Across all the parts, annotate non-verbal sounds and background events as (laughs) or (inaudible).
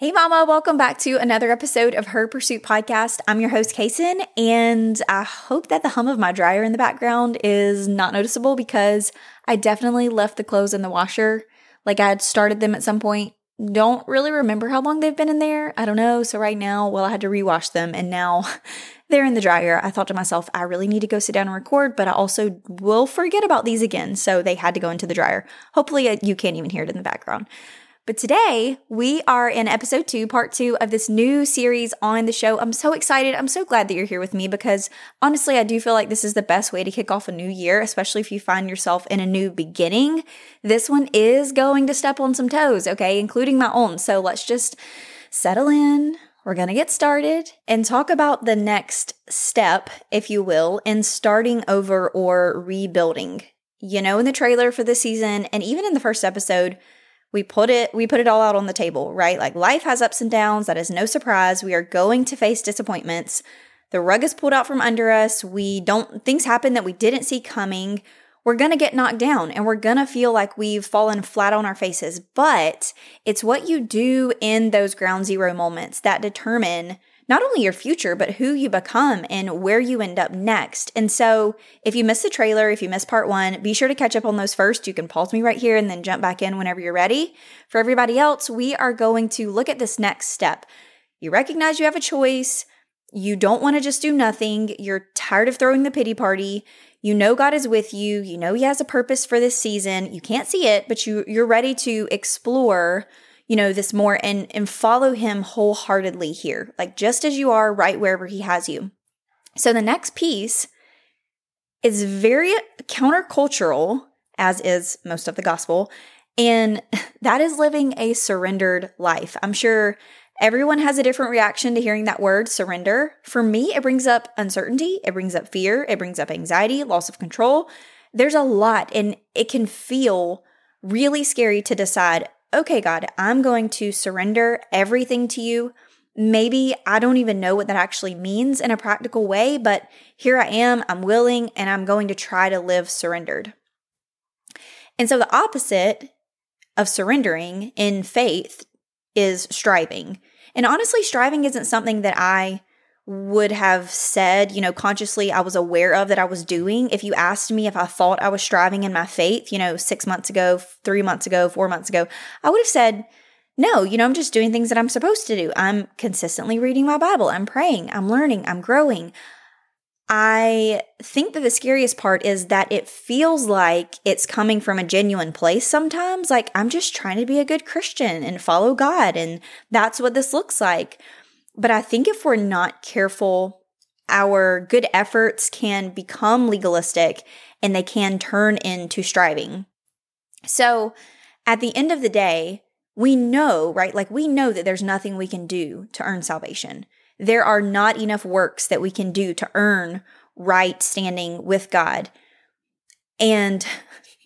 Hey, Mama, welcome back to another episode of Her Pursuit Podcast. I'm your host, Kason, and I hope that the hum of my dryer in the background is not noticeable because I definitely left the clothes in the washer. Like I had started them at some point. Don't really remember how long they've been in there. I don't know. So, right now, well, I had to rewash them and now (laughs) they're in the dryer. I thought to myself, I really need to go sit down and record, but I also will forget about these again. So, they had to go into the dryer. Hopefully, uh, you can't even hear it in the background. But today we are in episode two, part two of this new series on the show. I'm so excited. I'm so glad that you're here with me because honestly, I do feel like this is the best way to kick off a new year, especially if you find yourself in a new beginning. This one is going to step on some toes, okay, including my own. So let's just settle in. We're going to get started and talk about the next step, if you will, in starting over or rebuilding. You know, in the trailer for this season, and even in the first episode, we put it we put it all out on the table right? Like life has ups and downs. That is no surprise. We are going to face disappointments. The rug is pulled out from under us. We don't things happen that we didn't see coming. We're going to get knocked down and we're going to feel like we've fallen flat on our faces. But it's what you do in those ground zero moments that determine not only your future, but who you become and where you end up next. And so, if you miss the trailer, if you miss part one, be sure to catch up on those first. You can pause me right here and then jump back in whenever you're ready. For everybody else, we are going to look at this next step. You recognize you have a choice. You don't want to just do nothing. You're tired of throwing the pity party. You know God is with you. You know He has a purpose for this season. You can't see it, but you, you're ready to explore you know, this more and and follow him wholeheartedly here, like just as you are right wherever he has you. So the next piece is very countercultural as is most of the gospel, and (laughs) that is living a surrendered life. I'm sure everyone has a different reaction to hearing that word surrender. For me, it brings up uncertainty, it brings up fear, it brings up anxiety, loss of control. There's a lot and it can feel really scary to decide okay, God, I'm going to surrender everything to you. Maybe I don't even know what that actually means in a practical way, but here I am, I'm willing, and I'm going to try to live surrendered. And so the opposite of surrendering in faith is striving. And honestly, striving isn't something that I would have said, you know, consciously I was aware of that I was doing. If you asked me if I thought I was striving in my faith, you know, six months ago, three months ago, four months ago, I would have said, no, you know, I'm just doing things that I'm supposed to do. I'm consistently reading my Bible. I'm praying. I'm learning. I'm growing. I think that the scariest part is that it feels like it's coming from a genuine place sometimes. Like, I'm just trying to be a good Christian and follow God. And that's what this looks like. But I think if we're not careful, our good efforts can become legalistic and they can turn into striving. So at the end of the day, we know, right? Like we know that there's nothing we can do to earn salvation. There are not enough works that we can do to earn right standing with God. And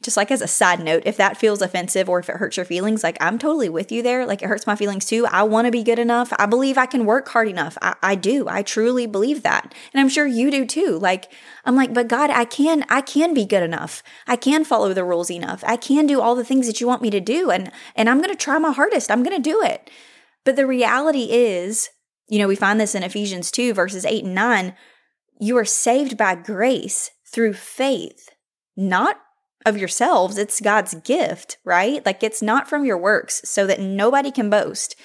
just like as a side note, if that feels offensive or if it hurts your feelings, like I'm totally with you there. Like it hurts my feelings too. I want to be good enough. I believe I can work hard enough. I, I do. I truly believe that. And I'm sure you do too. Like, I'm like, but God, I can, I can be good enough. I can follow the rules enough. I can do all the things that you want me to do. And, and I'm going to try my hardest. I'm going to do it. But the reality is, you know, we find this in Ephesians 2, verses 8 and 9. You are saved by grace through faith, not of yourselves. It's God's gift, right? Like it's not from your works so that nobody can boast.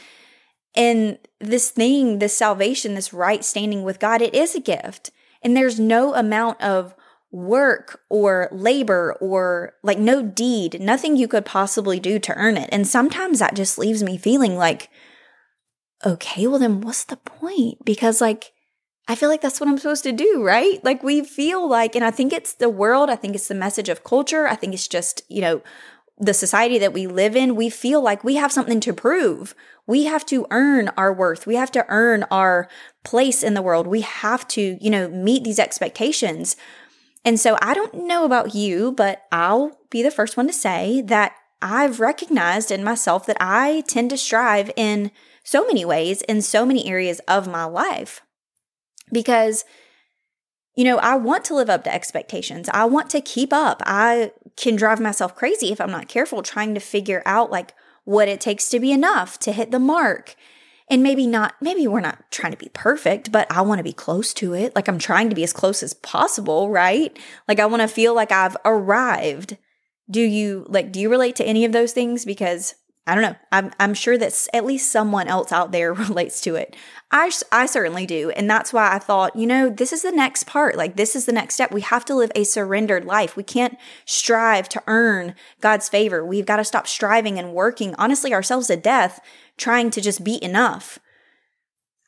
And this thing, this salvation, this right standing with God, it is a gift. And there's no amount of work or labor or like no deed, nothing you could possibly do to earn it. And sometimes that just leaves me feeling like, okay, well, then what's the point? Because like, I feel like that's what I'm supposed to do, right? Like we feel like, and I think it's the world, I think it's the message of culture, I think it's just, you know, the society that we live in, we feel like we have something to prove. We have to earn our worth. We have to earn our place in the world. We have to, you know, meet these expectations. And so I don't know about you, but I'll be the first one to say that I've recognized in myself that I tend to strive in so many ways in so many areas of my life because you know, I want to live up to expectations. I want to keep up. I can drive myself crazy if I'm not careful trying to figure out like what it takes to be enough to hit the mark. And maybe not, maybe we're not trying to be perfect, but I want to be close to it. Like I'm trying to be as close as possible, right? Like I want to feel like I've arrived. Do you like, do you relate to any of those things? Because I don't know. I'm, I'm sure that at least someone else out there (laughs) relates to it. I, I certainly do. And that's why I thought, you know, this is the next part. Like, this is the next step. We have to live a surrendered life. We can't strive to earn God's favor. We've got to stop striving and working, honestly, ourselves to death, trying to just be enough.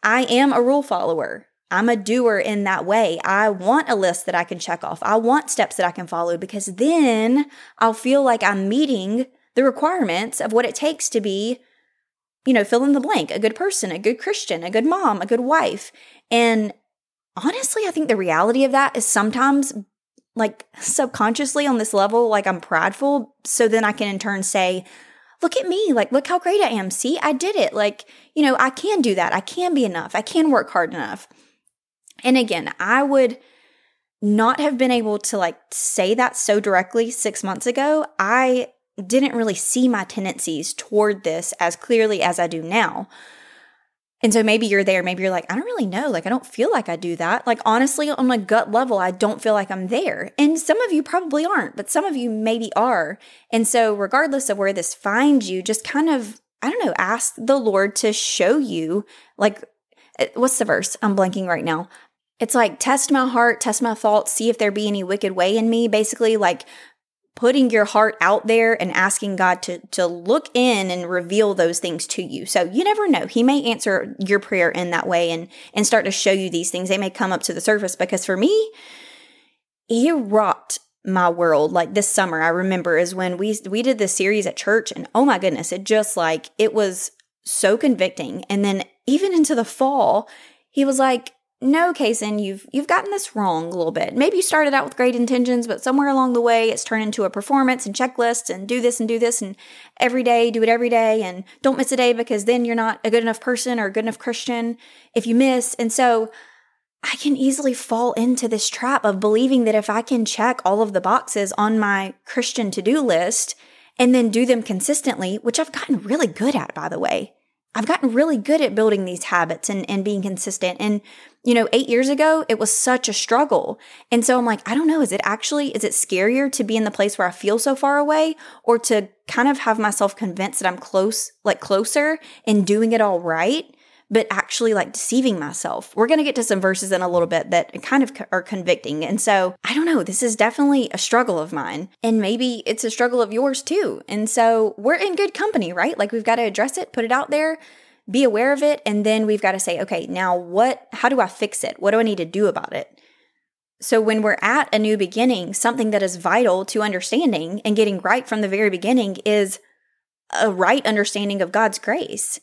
I am a rule follower. I'm a doer in that way. I want a list that I can check off. I want steps that I can follow because then I'll feel like I'm meeting the requirements of what it takes to be, you know, fill in the blank, a good person, a good Christian, a good mom, a good wife. And honestly, I think the reality of that is sometimes like subconsciously on this level, like I'm prideful. So then I can in turn say, look at me, like, look how great I am. See, I did it. Like, you know, I can do that. I can be enough. I can work hard enough. And again, I would not have been able to like say that so directly six months ago. I didn't really see my tendencies toward this as clearly as I do now. And so maybe you're there, maybe you're like, I don't really know. Like, I don't feel like I do that. Like, honestly, on a gut level, I don't feel like I'm there. And some of you probably aren't, but some of you maybe are. And so, regardless of where this finds you, just kind of, I don't know, ask the Lord to show you, like, eh, what's the verse? I'm blanking right now. It's like, test my heart, test my thoughts, see if there be any wicked way in me. Basically, like, putting your heart out there and asking God to to look in and reveal those things to you. So you never know. He may answer your prayer in that way and and start to show you these things. They may come up to the surface because for me, he rocked my world like this summer. I remember is when we we did this series at church and oh my goodness, it just like it was so convicting. And then even into the fall, he was like no, Kaysen, you've you've gotten this wrong a little bit. Maybe you started out with great intentions, but somewhere along the way it's turned into a performance and checklists and do this and do this and every day, do it every day and don't miss a day because then you're not a good enough person or a good enough Christian if you miss. And so I can easily fall into this trap of believing that if I can check all of the boxes on my Christian to-do list and then do them consistently, which I've gotten really good at by the way. I've gotten really good at building these habits and, and being consistent. And you know, eight years ago, it was such a struggle. And so I'm like, I don't know, is it actually, is it scarier to be in the place where I feel so far away or to kind of have myself convinced that I'm close, like closer and doing it all right, but actually like deceiving myself? We're going to get to some verses in a little bit that kind of are convicting. And so I don't know, this is definitely a struggle of mine. And maybe it's a struggle of yours too. And so we're in good company, right? Like we've got to address it, put it out there be aware of it and then we've got to say okay now what how do i fix it what do i need to do about it so when we're at a new beginning something that is vital to understanding and getting right from the very beginning is a right understanding of god's grace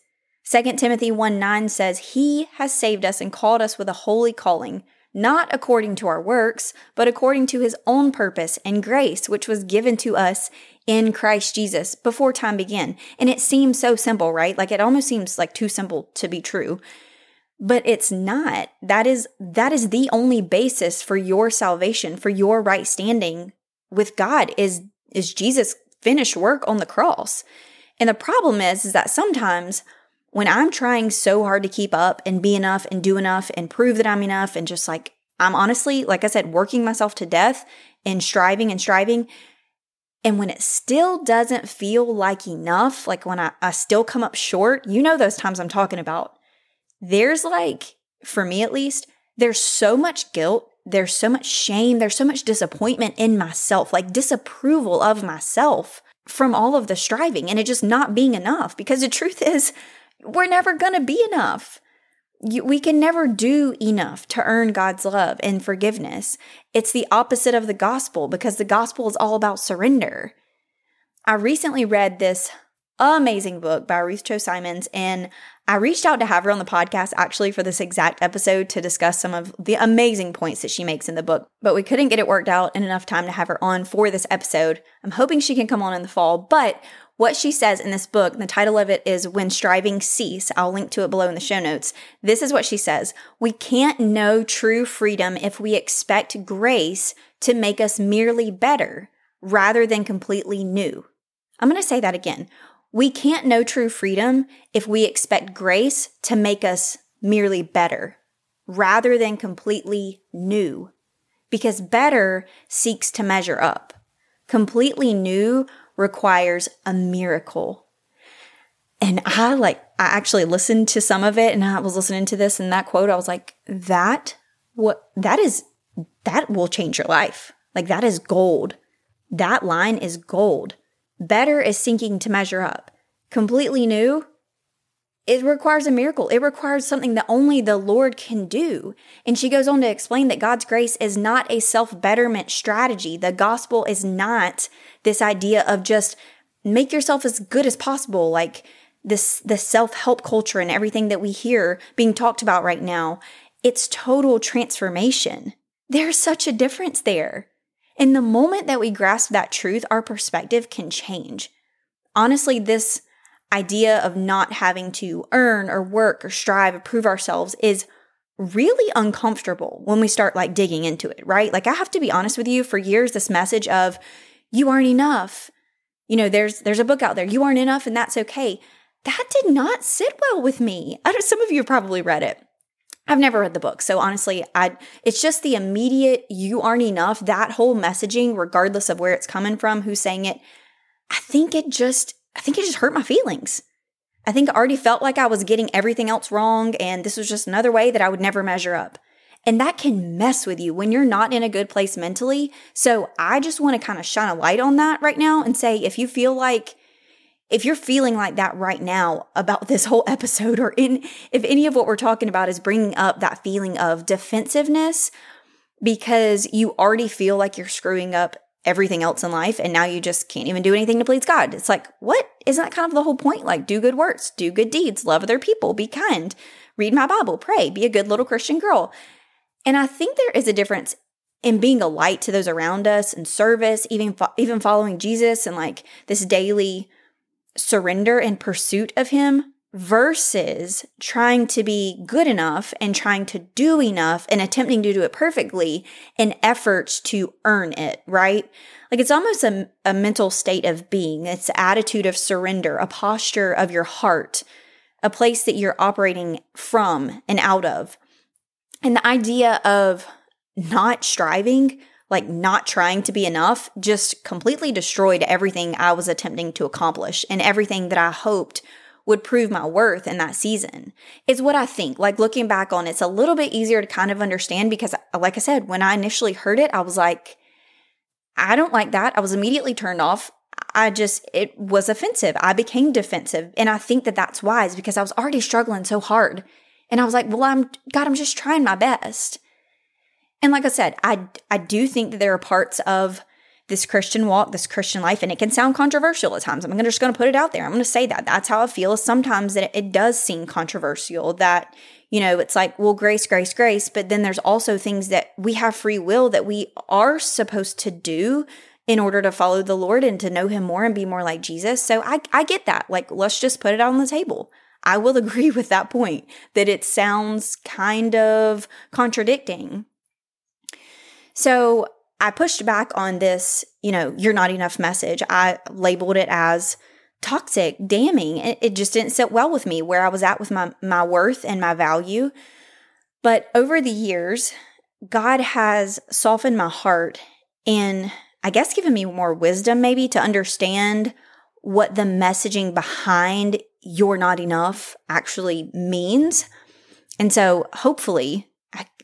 2 timothy 1 9 says he has saved us and called us with a holy calling not according to our works, but according to his own purpose and grace, which was given to us in Christ Jesus before time began. And it seems so simple, right? Like it almost seems like too simple to be true. But it's not. That is that is the only basis for your salvation, for your right standing with God is is Jesus finished work on the cross. And the problem is is that sometimes when I'm trying so hard to keep up and be enough and do enough and prove that I'm enough and just like, I'm honestly, like I said, working myself to death and striving and striving. And when it still doesn't feel like enough, like when I, I still come up short, you know those times I'm talking about. There's like, for me at least, there's so much guilt, there's so much shame, there's so much disappointment in myself, like disapproval of myself from all of the striving and it just not being enough. Because the truth is, we're never going to be enough. We can never do enough to earn God's love and forgiveness. It's the opposite of the gospel because the gospel is all about surrender. I recently read this amazing book by Ruth Chou Simons, and I reached out to have her on the podcast actually for this exact episode to discuss some of the amazing points that she makes in the book, but we couldn't get it worked out in enough time to have her on for this episode. I'm hoping she can come on in the fall, but what she says in this book, the title of it is When Strivings Cease. I'll link to it below in the show notes. This is what she says We can't know true freedom if we expect grace to make us merely better rather than completely new. I'm going to say that again. We can't know true freedom if we expect grace to make us merely better rather than completely new, because better seeks to measure up. Completely new requires a miracle. And I like, I actually listened to some of it and I was listening to this and that quote. I was like, that, what, that is, that will change your life. Like, that is gold. That line is gold. Better is sinking to measure up. Completely new, it requires a miracle. It requires something that only the Lord can do. And she goes on to explain that God's grace is not a self betterment strategy. The gospel is not this idea of just make yourself as good as possible, like this, the self help culture and everything that we hear being talked about right now. It's total transformation. There's such a difference there. In the moment that we grasp that truth, our perspective can change. Honestly, this idea of not having to earn or work or strive or prove ourselves is really uncomfortable when we start like digging into it, right? Like I have to be honest with you, for years this message of you aren't enough. You know, there's there's a book out there, you aren't enough and that's okay. That did not sit well with me. Some of you have probably read it. I've never read the book. So honestly, I it's just the immediate you aren't enough, that whole messaging regardless of where it's coming from, who's saying it. I think it just I think it just hurt my feelings. I think I already felt like I was getting everything else wrong, and this was just another way that I would never measure up. And that can mess with you when you're not in a good place mentally. So I just want to kind of shine a light on that right now and say if you feel like, if you're feeling like that right now about this whole (laughs) episode, or in if any of what we're talking about is bringing up that feeling of defensiveness because you already feel like you're screwing up everything else in life and now you just can't even do anything to please God. It's like, what? Isn't that kind of the whole point? Like, do good works, do good deeds, love other people, be kind, read my Bible, pray, be a good little Christian girl. And I think there is a difference in being a light to those around us and service, even fo- even following Jesus and like this daily surrender and pursuit of him versus trying to be good enough and trying to do enough and attempting to do it perfectly in efforts to earn it, right? Like it's almost a, a mental state of being. It's attitude of surrender, a posture of your heart, a place that you're operating from and out of. And the idea of not striving, like not trying to be enough, just completely destroyed everything I was attempting to accomplish and everything that I hoped would prove my worth in that season is what I think. Like looking back on it, it's a little bit easier to kind of understand because, like I said, when I initially heard it, I was like, I don't like that. I was immediately turned off. I just, it was offensive. I became defensive. And I think that that's wise because I was already struggling so hard. And I was like, well, I'm, God, I'm just trying my best. And like I said, I, I do think that there are parts of this Christian walk, this Christian life, and it can sound controversial at times. I'm just going to put it out there. I'm going to say that. That's how I feel. Sometimes that it does seem controversial that, you know, it's like, well, grace, grace, grace. But then there's also things that we have free will that we are supposed to do in order to follow the Lord and to know Him more and be more like Jesus. So I, I get that. Like, let's just put it on the table. I will (laughs) agree with that point that it sounds kind of contradicting. So I pushed back on this, you know, you're not enough message. I labeled it as toxic, damning. It, it just didn't sit well with me where I was at with my, my worth and my value. But over the years, God has softened my heart and I guess given me more wisdom, maybe to understand what the messaging behind you're not enough actually means. And so hopefully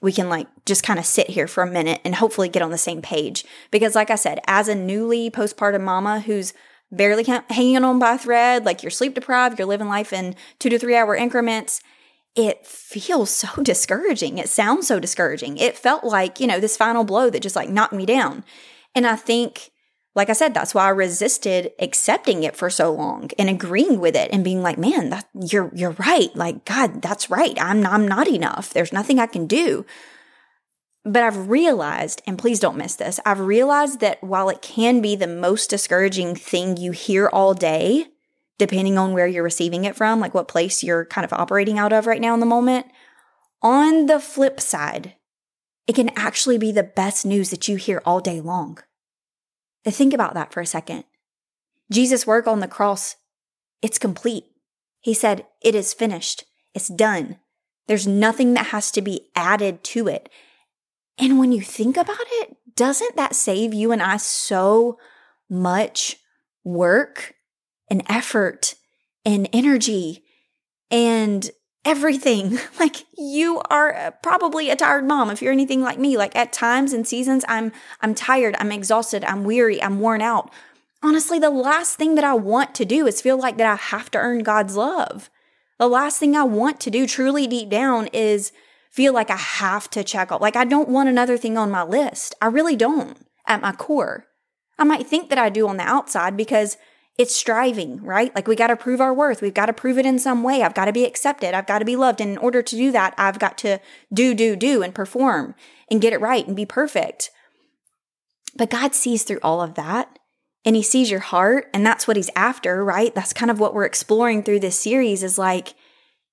we can like just kind of sit here for a minute and hopefully get on the same page. Because, like I said, as a newly postpartum mama who's barely hanging on by a thread, like you're sleep deprived, you're living life in two to three hour increments, it feels so (laughs) discouraging. It sounds so discouraging. It felt like, you know, this final blow that just like knocked me down. And I think like I said, that's why I resisted accepting it for so long and agreeing with it and being like, man, that you're you're right. Like, God, that's right. I'm I'm not enough. There's nothing I can do. But I've realized, and please don't miss this, I've realized that while it can be the most discouraging thing you hear all day, depending on where you're receiving it from, like what place you're kind of operating out of right now in the moment, on the flip side, it can actually be the best news that you hear all day long. Think about that for a second. Jesus' work on the cross, it's complete. He said, It is finished. It's done. There's nothing that has to be added to it. And when you think about it, doesn't that save you and I so much work and effort and energy and everything. (laughs) Like you are uh, probably a tired mom if you're anything like me. Like at times and seasons I'm I'm tired, I'm exhausted, I'm weary, I'm worn out. Honestly, the last thing that I want to do is feel like that I have to earn God's love. The last thing I want to do truly deep down is feel like I have to check off. Like I don't want another thing on my list. I really don't at my core. I might think that I do on the outside because it's striving, right? Like we got to prove our worth. We've got to prove it in some way. I've got to be accepted. I've got to be loved. And in order to do that, I've got to do, do, do and perform and get it right and be perfect. But God sees through all of that and he sees your heart and that's what he's after, right? That's kind of what we're exploring through this series is like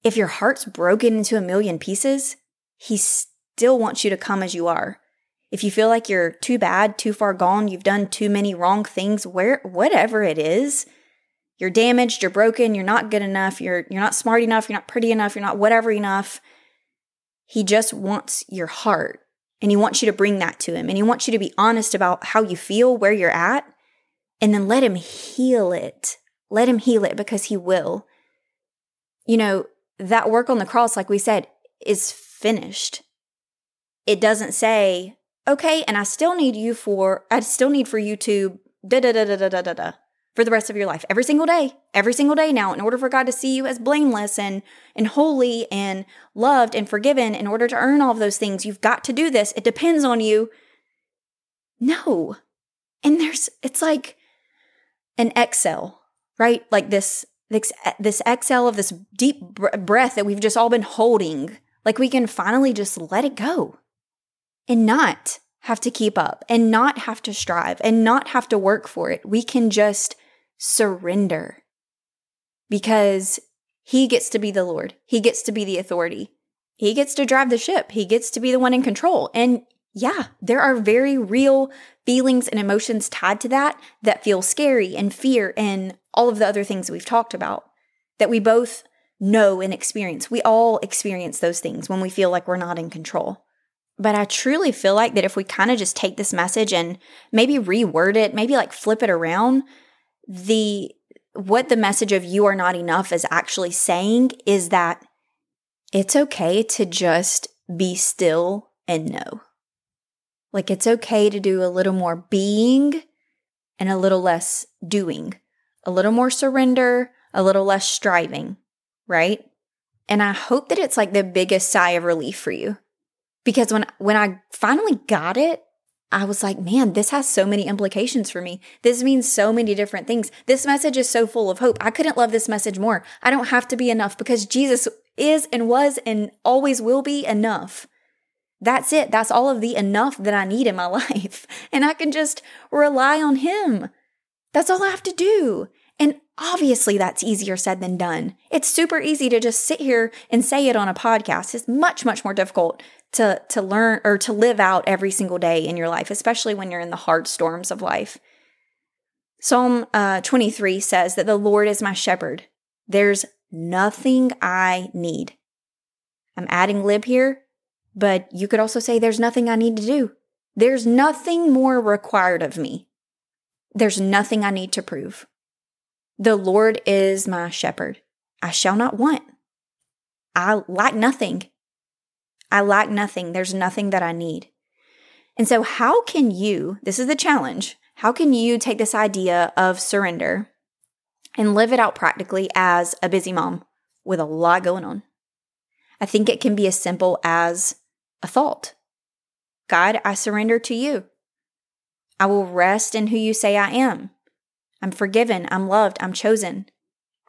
if your heart's broken into a million pieces, he still wants you to come as you are. If you feel like you're too bad, too far gone, you've done too many wrong things, where whatever it is, you're damaged, you're broken, you're not good enough, you're you're not smart enough, you're not pretty enough, you're not whatever enough. He just wants your heart and he wants you to bring that to him and he wants you to be honest about how you feel, where you're at, and then let him heal it. Let him heal it because he will. You know, that work on the cross like we said is finished. It doesn't say okay, and I still need you for, I still need for you to da da da da da da da da for the rest of your life, every single day, every single day now, in order for God to see you as blameless and and holy and loved and forgiven, in order to earn all of those things, you've got to do this. It depends on you. No. And there's it's like an exhale, right? Like this this this exhale of this deep breath that we've just all been holding. Like we can finally just let it go and not have to keep up and not have to strive and not have to work for it. We can just surrender because he gets to be the Lord. He gets to be the authority. He gets to drive the ship. He gets to be the one in control. And yeah, there are very real feelings and emotions tied to that that feel scary and fear and all of the other things we've talked about that we both know and experience. We all experience those things when we feel like we're not in control. But I truly feel like that if we kind of just take this message and maybe reword it, maybe like flip it around, the what the message of you are not enough is actually saying is that it's okay to just be still and know. Like it's okay to do a little more being and a little less doing, a little more surrender, a little less striving, right? And I hope that it's like the biggest sigh of relief for you because when when I finally got it, I was like, man, this has so many implications for me. This means so many different things. This message is so full of hope. I couldn't love this message more. I don't have to be enough because Jesus is and was and always will be enough. That's it. That's all of the enough that I need in my (laughs) life. And I can just rely on Him. That's all I have to do. And obviously, that's easier said than done. It's super easy to just sit here and say it on a podcast. It's much, much more difficult to to learn or to live out every single day in your life, especially when you're in the hard storms of life. Psalm uh, 23 says that the Lord is my shepherd. There's nothing I need. I'm adding lib here, but you could also say there's nothing I need to do. There's nothing more required of me. There's nothing I need to prove. The Lord is my shepherd. I shall not want. I lack nothing. I lack nothing. There's nothing that I need. And so, how can you, this is the challenge, how can you take this idea of surrender and live it out practically as a busy mom with a lot going on? I think it can be as simple as a thought God, I surrender to you. I will rest in who you say I am. I'm forgiven. I'm loved. I'm chosen.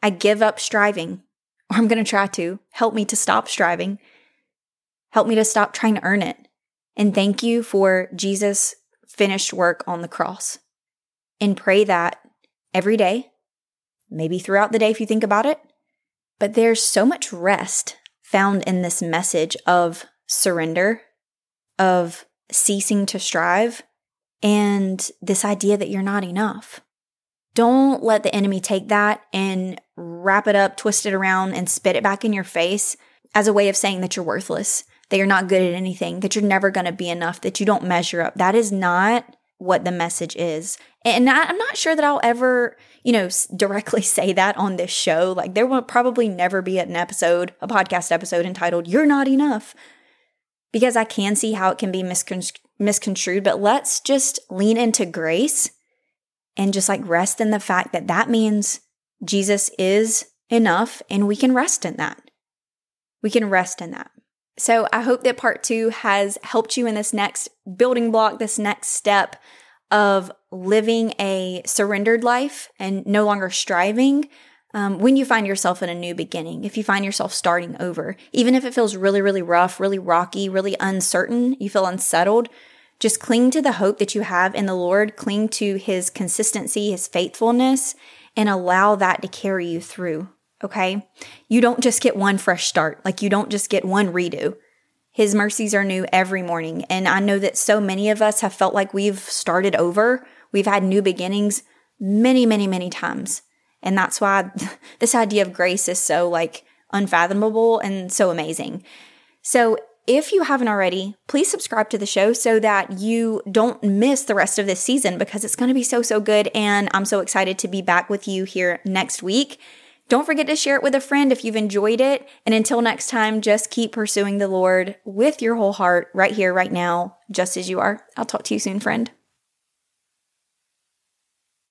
I give up striving, (laughs) or I'm going to try to. Help me to stop striving Help me to stop trying to earn it. And thank you for Jesus' finished work on the cross. And pray that every day, maybe throughout the day if you think about it. But there's so much rest found in this message of surrender, of ceasing to strive, and this idea that you're not enough. Don't let the enemy take that and wrap it up, twist it around, and spit it back in your face as a way of saying that you're worthless, that you're not good at anything, that you're never going to be enough, that you don't measure up. That is not what the message is. And I, am not sure that I'll ever, you know, directly (laughs) say that on this show. Like, there will probably never be an episode, a podcast episode entitled, You're Not Enough, because I can see how it can be miscon- misconstrued. But let's just lean into grace and just like rest in the fact that that means Jesus is enough and we can rest in that. We can rest in that. So I hope that part two has helped you in this next building block, this next step of living a surrendered life and no longer striving. Um, when you find yourself in a new beginning, if you find yourself starting over, even if it feels really, really rough, really rocky, really uncertain, you feel unsettled, just cling to the hope that you have in the Lord, cling to his consistency, his faithfulness, and allow that to carry you through. Okay. You don't just get one fresh start, like you don't just get one redo. His mercies are new every morning. And I know that so many of us have felt like we've started over. We've had new beginnings many, many, many times. And that's why (laughs) this idea of grace is so like unfathomable and so amazing. So if you haven't already, please subscribe to the show so that you don't miss the rest of this season because it's going to be so, so good. And I'm so excited to be back with you here next week. Don't forget to share it with a friend if you've enjoyed it. And until next time, just keep pursuing the Lord with your whole heart right here, right now, just as you are. I'll talk to you soon, friend.